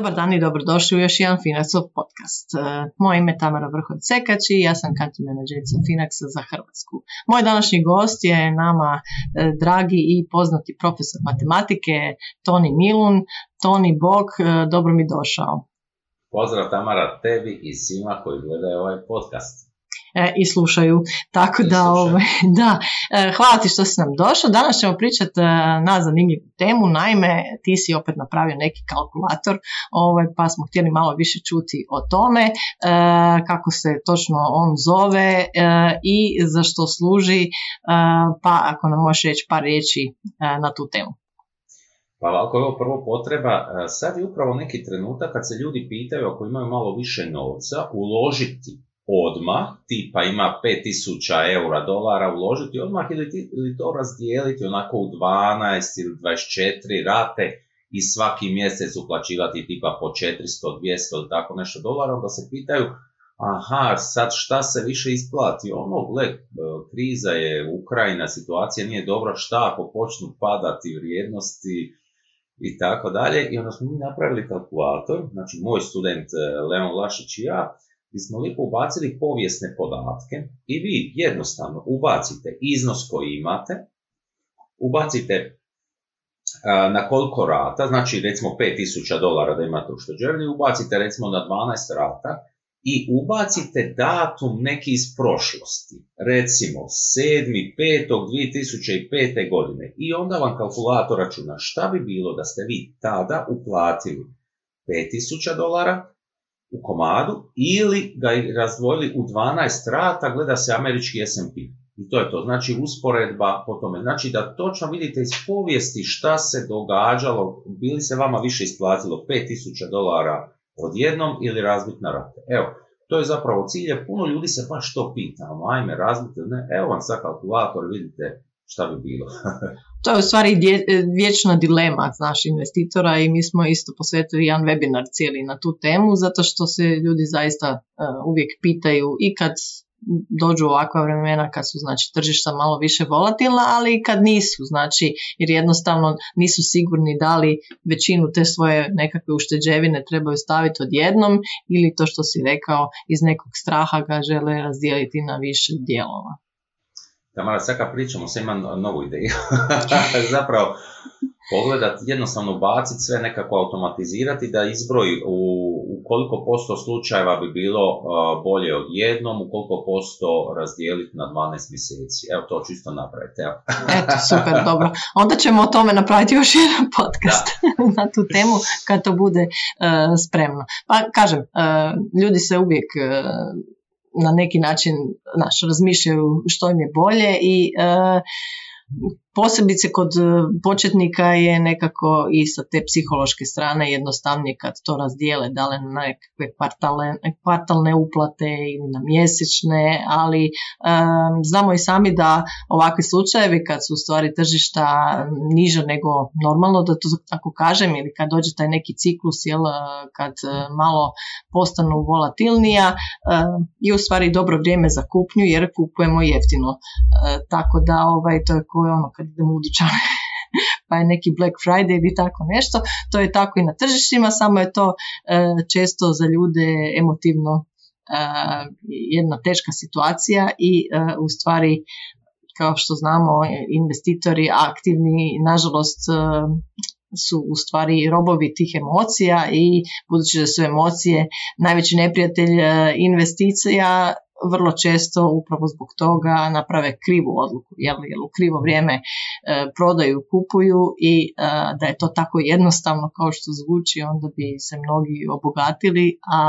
Dobar dan i dobrodošli u još jedan Finaxov podcast. E, moje ime je Tamara Vrhod Sekač i ja sam country menadžerica Finaxa za Hrvatsku. Moj današnji gost je nama e, dragi i poznati profesor matematike Toni Milun. Toni Bog, e, dobro mi došao. Pozdrav Tamara tebi i svima koji gledaju ovaj podcast. E, i slušaju. Tako da, ovaj, da, e, hvala ti što si nam došao. Danas ćemo pričati e, na zanimljivu temu. Naime, ti si opet napravio neki kalkulator, ovaj, pa smo htjeli malo više čuti o tome, kako se točno on zove i za što služi, pa ako nam možeš reći par riječi na tu temu. Pa ako je ovo prvo potreba, sad je upravo neki trenutak kad se ljudi pitaju ako imaju malo više novca, uložiti odmah, tipa ima 5000 eura dolara uložiti odmah ili, ili to razdijeliti onako u 12 ili 24 rate i svaki mjesec uplaćivati tipa po 400, 200 ili tako nešto dolara, onda se pitaju aha, sad šta se više isplati? Ono, gle, kriza je Ukrajina, situacija nije dobra, šta ako počnu padati vrijednosti i tako dalje. I onda smo mi napravili kalkulator, znači moj student eh, Leon Lašić i ja, gdje smo lijepo ubacili povijesne podatke i vi jednostavno ubacite iznos koji imate, ubacite na koliko rata, znači recimo 5000 dolara da imate u ubacite recimo na 12 rata i ubacite datum neki iz prošlosti, recimo 7.5.2005. godine i onda vam kalkulator računa šta bi bilo da ste vi tada uplatili 5000 dolara u komadu ili ga razdvojili u 12 rata, gleda se američki S&P. I to je to, znači usporedba po tome. Znači da točno vidite iz povijesti šta se događalo, bili se vama više isplatilo 5000 dolara odjednom ili razbit na rate. Evo, to je zapravo cilj, puno ljudi se baš to pita, ono, ajme razbiti, ne, evo vam sad kalkulator, vidite šta bi bilo. to je u stvari vječna dilema znaš investitora i mi smo isto posvetili jedan webinar cijeli na tu temu zato što se ljudi zaista uh, uvijek pitaju i kad dođu ovakva vremena kad su znači tržišta malo više volatilna, ali i kad nisu, znači jer jednostavno nisu sigurni da li većinu te svoje nekakve ušteđevine trebaju staviti odjednom ili to što si rekao iz nekog straha ga žele razdijeliti na više dijelova. Tamara, sad kad pričamo, sam imam novu ideju. Zapravo, pogledat, jednostavno baciti sve nekako automatizirati da izbroji u, u koliko posto slučajeva bi bilo bolje od jednom, u koliko posto razdijeliti na 12 mjeseci. Evo to čisto napraviti. Evo. Eto, super, dobro. Onda ćemo o tome napraviti još jedan podcast na tu temu kad to bude uh, spremno. Pa kažem, uh, ljudi se uvijek uh, na neki način naš, razmišljaju što im je bolje i e, Posebice kod e, početnika je nekako i sa te psihološke strane jednostavnije kad to razdijele, da li na nekakve kvartalne, uplate ili na mjesečne, ali znamo i sami da ovakvi slučajevi kad su u stvari tržišta niža nego normalno, da to tako kažem, ili kad dođe taj neki ciklus, jel, kad e, malo postanu volatilnija, i u stvari dobro vrijeme za kupnju jer kupujemo jeftino. E, tako da ovaj, to je koje ono kad idemo u dućane pa je neki Black Friday ili tako nešto. To je tako i na tržištima, samo je to e, često za ljude emotivno e, jedna teška situacija i e, u stvari kao što znamo investitori aktivni nažalost su u stvari robovi tih emocija i budući da su emocije najveći neprijatelj investicija vrlo često upravo zbog toga naprave krivu odluku, jel, jel u krivo vrijeme e, prodaju, kupuju i e, da je to tako jednostavno kao što zvuči, onda bi se mnogi obogatili, a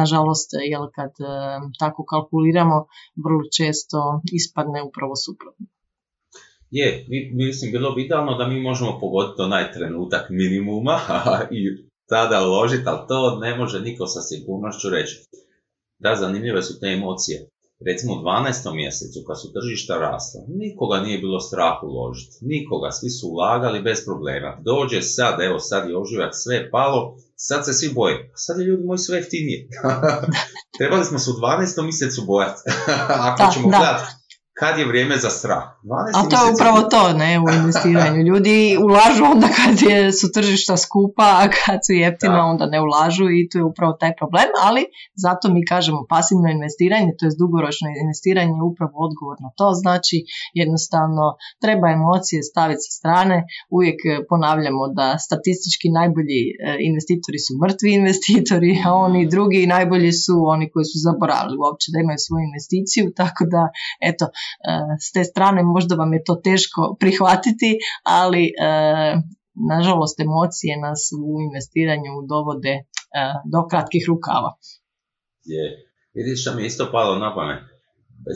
nažalost, jel, kad e, tako kalkuliramo, vrlo često ispadne upravo suprotno. Je, mislim, bilo bi idealno da mi možemo pogoditi onaj trenutak minimuma i tada uložiti, ali to ne može niko sa sigurnošću reći. Da, zanimljive su te emocije. recimo u 12. mjesecu kad su tržišta rasla, nikoga nije bilo strah uložiti, nikoga, svi su ulagali bez problema. Dođe sad, evo sad je oživak, sve je palo, sad se svi boje. Sad je ljudi moji sve jeftinije. Trebali smo se u 12. mjesecu bojati. Ako ćemo gledati kad je vrijeme za strah. A to je upravo to, ne, u investiranju. Ljudi ulažu onda kad je, su tržišta skupa, a kad su jeftina onda ne ulažu i to je upravo taj problem, ali zato mi kažemo pasivno investiranje, to je dugoročno investiranje je upravo odgovor na to, znači jednostavno treba emocije staviti sa strane, uvijek e, ponavljamo da statistički najbolji e, investitori su mrtvi investitori, a oni drugi najbolji su oni koji su zaboravili uopće da imaju svoju investiciju, tako da eto, s te strane možda vam je to teško prihvatiti, ali e, nažalost emocije nas u investiranju dovode e, do kratkih rukava. Je, vidiš što mi je isto palo na pamet.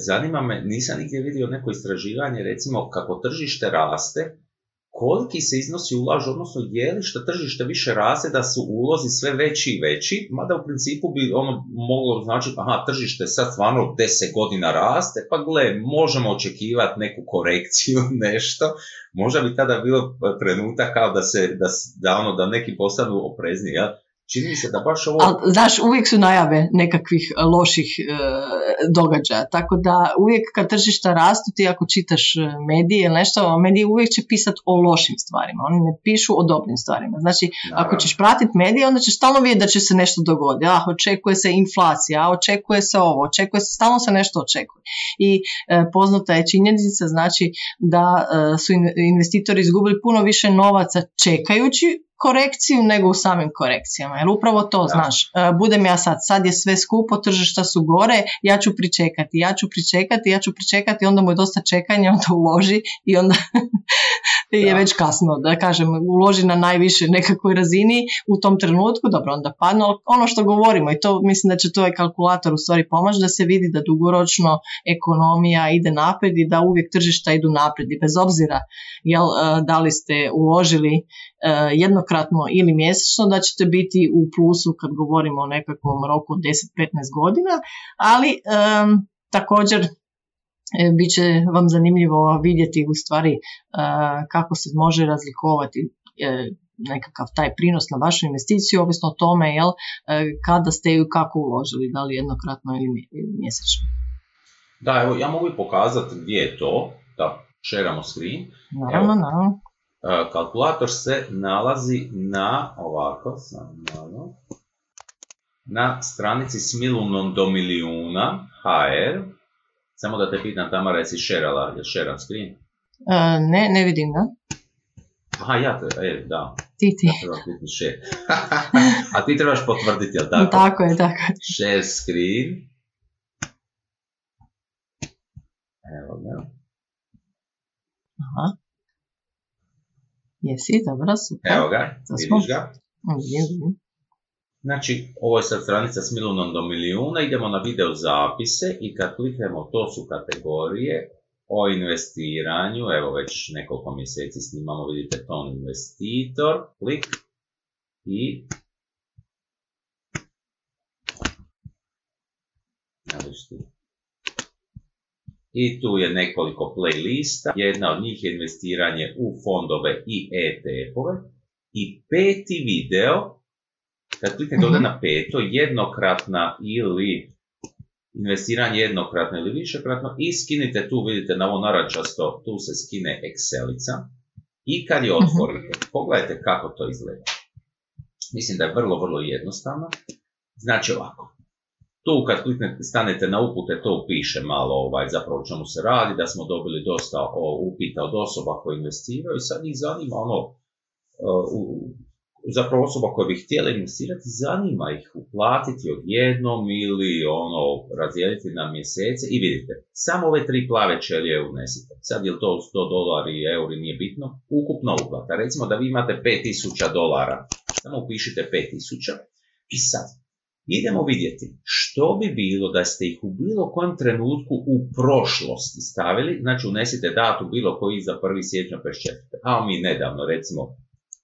Zanima me, nisam nigdje vidio neko istraživanje, recimo kako tržište raste, koliki se iznosi ulažu, odnosno je li što tržište više raste da su ulozi sve veći i veći, mada u principu bi ono moglo značiti, aha, tržište sad stvarno 10 godina raste, pa gle, možemo očekivati neku korekciju, nešto, možda bi tada bilo trenutak kao da se, da, da, ono, da neki postanu oprezni, jel? Čini mi se da baš ovo... Ali, znaš, uvijek su najave nekakvih e, loših e, događaja, tako da uvijek kad tržišta rastu, ti ako čitaš e, medije ili nešto, medije uvijek će pisati o lošim stvarima, oni ne pišu o dobrim stvarima. Znači, ako ćeš pratiti medije, onda ćeš stalno vidjeti da će se nešto dogoditi. Ah, očekuje se inflacija, a očekuje se ovo, očekuje se, stalno se nešto očekuje. I e, poznata je činjenica, znači da su investitori izgubili puno više novaca čekajući korekciju nego u samim korekcijama. Jer upravo to, znaš, e, budem ja sad, sad je sve skupo, tržišta su gore, ja ću pričekati, ja ću pričekati, ja ću pričekati, onda mu je dosta čekanja, onda uloži i onda je već kasno, da kažem, uloži na najviše nekakvoj razini u tom trenutku, dobro, onda padno, ono što govorimo i to mislim da će to je kalkulator u stvari pomoći da se vidi da dugoročno ekonomija ide naprijed i da uvijek tržišta idu naprijed. I bez obzira jel, e, da li ste uložili e, jednokratno ili mjesečno da ćete biti u plusu kad govorimo o nekakvom roku 10-15 godina, ali također E, bit će vam zanimljivo vidjeti u stvari e, kako se može razlikovati e, nekakav taj prinos na vašu investiciju, ovisno o tome jel, kada ste ju kako uložili, da li jednokratno ili mjesečno. Da, evo, ja mogu pokazati gdje je to, da šeramo screen. Naravno, naravno. Kalkulator se nalazi na, ovako, na stranici s milunom do milijuna, HR, samo da te pitam, Tamara, jesi šerala, je šeran screen? Uh, ne, ne vidim, da. Aha, ja te, e, da. Ti, ti. Ja share. A ti trebaš potvrditi, jel tako? Tako je, tako je. Share screen. Evo ga. Aha. Jesi, dobro, super. Evo ga, vidiš ga. Vidim, vidim. Znači, ovo je sad stranica s milijunom do milijuna, idemo na video zapise i kad kliknemo, to su kategorije o investiranju, evo već nekoliko mjeseci snimamo, vidite ton investitor, klik i I tu je nekoliko playlista, jedna od njih je investiranje u fondove i ETF-ove i peti video kad kliknete ovdje mhm. na peto, jednokratna ili investiranje jednokratno ili višekratno i skinite tu, vidite na ovo narančasto, tu se skine Excelica i kad je mhm. otvorite, pogledajte kako to izgleda. Mislim da je vrlo, vrlo jednostavno. Znači ovako, tu kad kliknete, stanete na upute, to piše malo ovaj, zapravo o čemu se radi, da smo dobili dosta upita od osoba koje investiraju i sad njih zanima ono, zapravo osoba koja bi htjela investirati, zanima ih uplatiti odjednom ili ono, razdijeliti na mjesece i vidite, samo ove tri plave čelije unesite. Sad je to 100 dolari i euri, nije bitno, ukupna uplata. Recimo da vi imate 5000 dolara, samo upišite 5000 i sad idemo vidjeti što bi bilo da ste ih u bilo kojem trenutku u prošlosti stavili, znači unesite datu bilo koji za 1. siječnja 54. A mi nedavno, recimo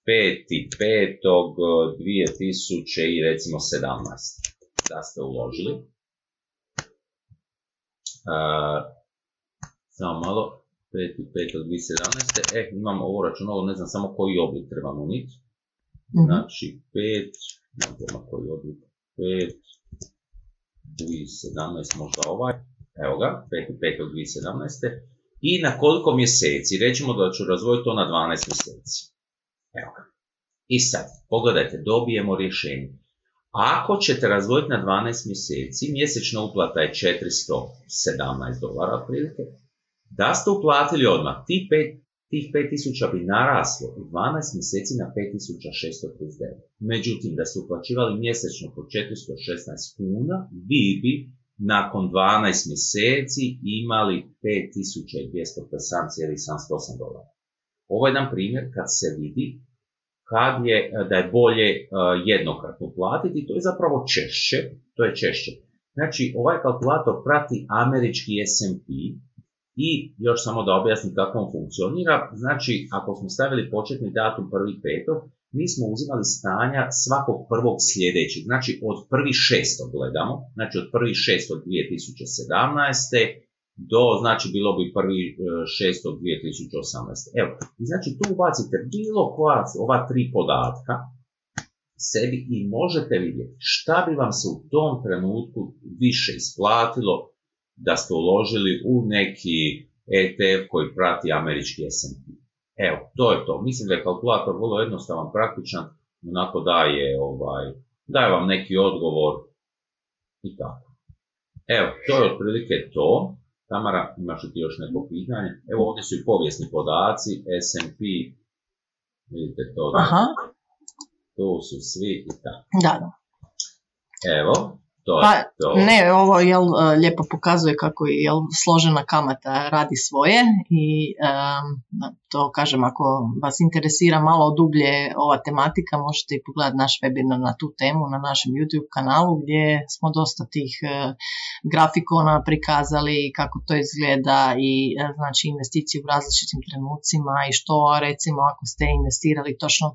5.5.2000 i recimo 17 da ste uložili. samo malo, 5.5 od 2017. E, imam ovo računalo, ne znam samo koji oblik trebam uniti. Mm-hmm. Znači 5, ne znam koji oblik, 5, 2017 možda ovaj, evo ga, 5.5 od 2017. I na koliko mjeseci, rećemo da ću razvojiti to na 12 mjeseci. Evo ga. I sad, pogledajte, dobijemo rješenje. Ako ćete razvojiti na 12 mjeseci, mjesečna uplata je 417 dolara otprilike, da ste uplatili odmah, tih 5000 bi naraslo u 12 mjeseci na 5639. Međutim, da ste uplaćivali mjesečno po 416 kuna, vi bi nakon 12 mjeseci imali 5257,78 dolara. Ovo je jedan primjer kad se vidi kad je, da je bolje uh, jednokratno platiti, to je zapravo češće, to je češće. Znači, ovaj kalkulator prati američki S&P, i još samo da objasnim kako on funkcionira, znači ako smo stavili početni datum prvi petog, mi smo uzimali stanja svakog prvog sljedećeg, znači od prvi šestog gledamo, znači od prvi šestog 2017. do, znači bilo bi prvi e, šestog 2018. Evo, znači tu ubacite bilo koja ova tri podatka sebi i možete vidjeti šta bi vam se u tom trenutku više isplatilo da ste uložili u neki ETF koji prati američki S&P. Evo, to je to. Mislim da je kalkulator vrlo jednostavan, praktičan, onako daje, ovaj, daje vam neki odgovor i tako. Evo, to je otprilike to. Tamara, imaš li ti još neko pitanje? Evo ovdje su i povijesni podaci, S&P, vidite to. Aha. Tu su svi i tako. Da, da. Evo, to, pa, Ne, ovo jel, e, lijepo pokazuje kako je jel, složena kamata radi svoje i to kažem ako vas interesira malo dublje ova tematika možete i pogledati naš webinar na tu temu na našem YouTube kanalu gdje smo dosta tih uh, grafikona prikazali kako to izgleda i uh, znači investicije u različitim trenucima i što recimo ako ste investirali točno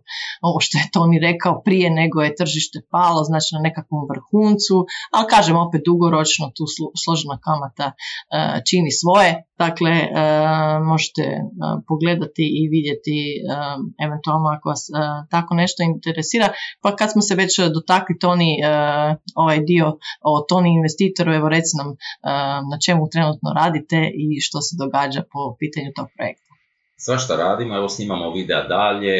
ovo što je Toni rekao prije nego je tržište palo znači na nekakvom vrhuncu ali kažem opet dugoročno tu složena kamata e, čini svoje, dakle e, možete e, pogledati i vidjeti eventualno ako vas tako nešto interesira, pa kad smo se već dotakli Toni ovaj dio o Toni investitoru, evo reci nam na čemu trenutno radite i što se događa po pitanju tog projekta. Sve što radimo, evo snimamo videa dalje,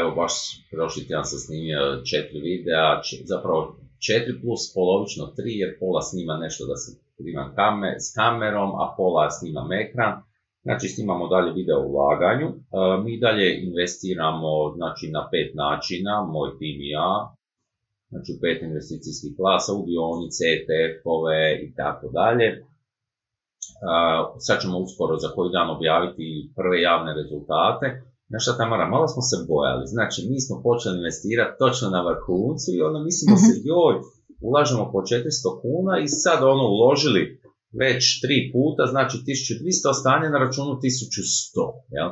evo baš prošli tjedan sam snimio četiri videa, zapravo 4 plus polovično 3 jer pola snima nešto da se snima s kamerom, a pola snima ekran. Znači snimamo dalje video u ulaganju. E, mi dalje investiramo znači, na pet načina, moj tim i ja. Znači u pet investicijskih klasa, u dionice, ETF-ove i tako dalje. E, sad ćemo uskoro za koji dan objaviti prve javne rezultate. Znaš šta Tamara, malo smo se bojali, znači mi smo počeli investirati točno na vrhuncu i onda mislimo se, mhm. joj, ulažemo po 400 kuna i sad ono uložili već tri puta, znači 1200, stanje na računu 1100, jel?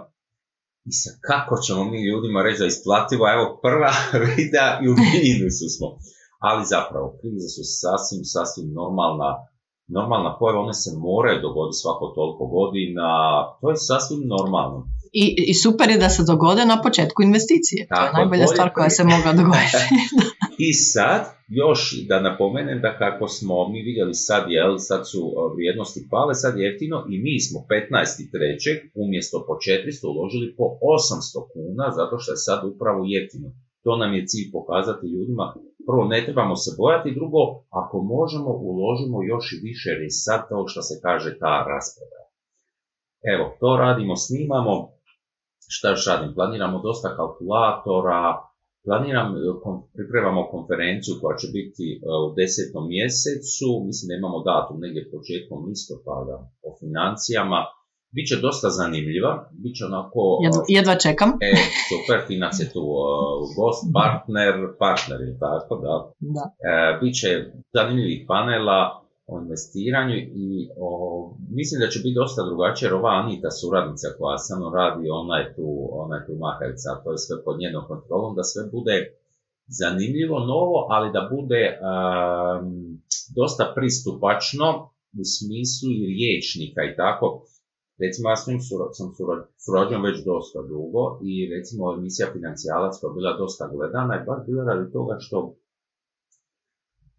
I sad kako ćemo mi ljudima reći da isplativo, evo prva videa i u minusu smo. Ali zapravo, krize su sasvim, sasvim normalna, normalna pojava, one se moraju dogoditi svako toliko godina, to je sasvim normalno. I, I super je da se dogode na početku investicije. Tako, to je najbolja stvar koja se mogla dogoditi. I sad, još da napomenem da kako smo mi vidjeli sad, jel, sad su vrijednosti pale, sad jeftino i mi smo 15.3. umjesto po 400 uložili po 800 kuna, zato što je sad upravo jeftino. To nam je cilj pokazati ljudima. Prvo, ne trebamo se bojati, drugo, ako možemo, uložimo još i više, jer je sad to što se kaže ta rasprava. Evo, to radimo, snimamo, šta još radim? Planiramo dosta kalkulatora, planiram, e, pripremamo konferenciju koja će biti e, u desetom mjesecu, mislim da imamo datum negdje početkom listopada o financijama, Biće dosta zanimljiva, bit će onako... Jedva, e, jedva čekam. E, super, Finac je tu gost, partner, partner je tako, da. da. E, Biće zanimljivih panela, o investiranju i o, mislim da će biti dosta drugačije jer ova Anita suradnica koja samo radi, ona je tu, ona je tu to je sve pod njenom kontrolom, da sve bude zanimljivo, novo, ali da bude dosta pristupačno u smislu i riječnika i tako. Recimo, ja s njim sam surađujem već dosta dugo i recimo emisija Financijalac koja je bila dosta gledana i baš bila radi toga što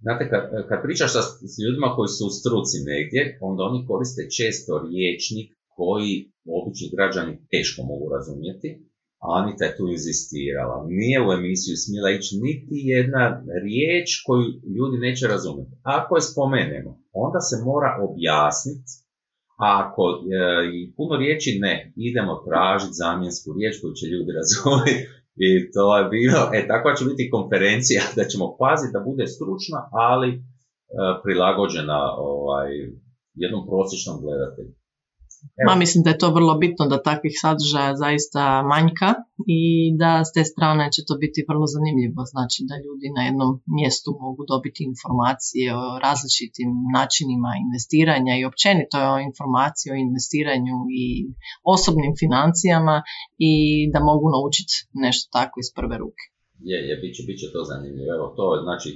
Znate, kad, kad pričaš s ljudima koji su u struci negdje, onda oni koriste često riječnik koji obični građani teško mogu razumjeti, a Anita je tu inzistirala. Nije u emisiju smjela ići niti jedna riječ koju ljudi neće razumjeti. Ako je spomenemo, onda se mora objasniti, a ako e, puno riječi ne, idemo tražiti zamjensku riječ koju će ljudi razumjeti. I to je bilo, e takva će biti konferencija da ćemo paziti da bude stručna, ali e, prilagođena ovaj, jednom prosječnom gledatelju. Ma mislim da je to vrlo bitno da takvih sadržaja zaista manjka i da s te strane će to biti vrlo zanimljivo. Znači da ljudi na jednom mjestu mogu dobiti informacije o različitim načinima investiranja i općenito o informacije o investiranju i osobnim financijama i da mogu naučiti nešto tako iz prve ruke. Je, je, bit će, bit će to zanimljivo. Evo, to je znači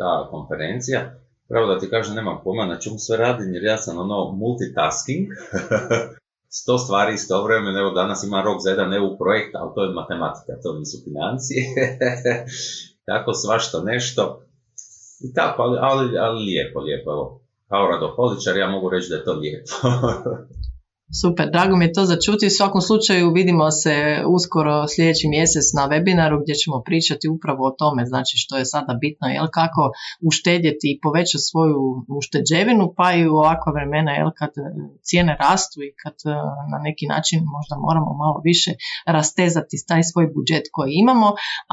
ta konferencija. Pravo da ti kažem, nemam pojma na čemu sve radim, jer ja sam ono multitasking, sto stvari istovremeno, evo danas ima rok za jedan EU projekt, ali to je matematika, to nisu financije, tako svašta nešto. I tako, ali, ali, ali lijepo, lijepo, evo, kao radoholičar ja mogu reći da je to lijepo. Super, drago mi je to začuti. U svakom slučaju vidimo se uskoro sljedeći mjesec na webinaru gdje ćemo pričati upravo o tome, znači što je sada bitno, jel kako uštedjeti i povećati svoju ušteđevinu, pa i u ovakva vremena, jel kad cijene rastu i kad e, na neki način možda moramo malo više rastezati taj svoj budžet koji imamo,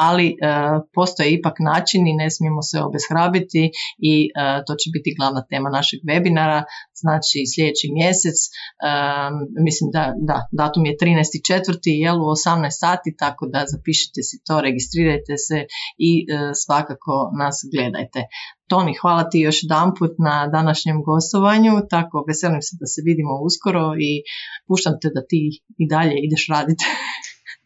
ali e, postoje ipak način i ne smijemo se obeshrabiti i e, to će biti glavna tema našeg webinara, znači sljedeći mjesec mislim da, da, datum je 13.4. jel u 18 sati, tako da zapišite si to, registrirajte se i e, svakako nas gledajte. Toni, hvala ti još jedan put na današnjem gostovanju, tako veselim se da se vidimo uskoro i puštam te da ti i dalje ideš raditi.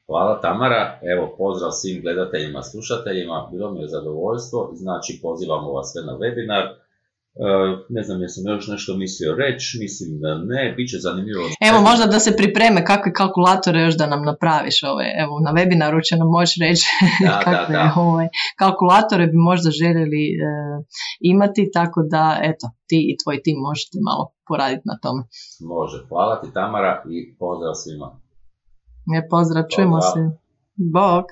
Hvala Tamara, evo pozdrav svim gledateljima, slušateljima, bilo mi je zadovoljstvo, znači pozivamo vas sve na webinar, ne znam, jesam još nešto mislio reći, mislim da ne, bit će zanimljivo. Evo, možda da se pripreme kakve kalkulatore još da nam napraviš. Ove, evo, na webinaru će nam moći reći da, kakve da, Ove, kalkulatore bi možda željeli e, imati, tako da, eto, ti i tvoj tim možete malo poraditi na tome. Može, hvala ti Tamara i pozdrav svima. Je, pozdrav, čujemo se. Bog.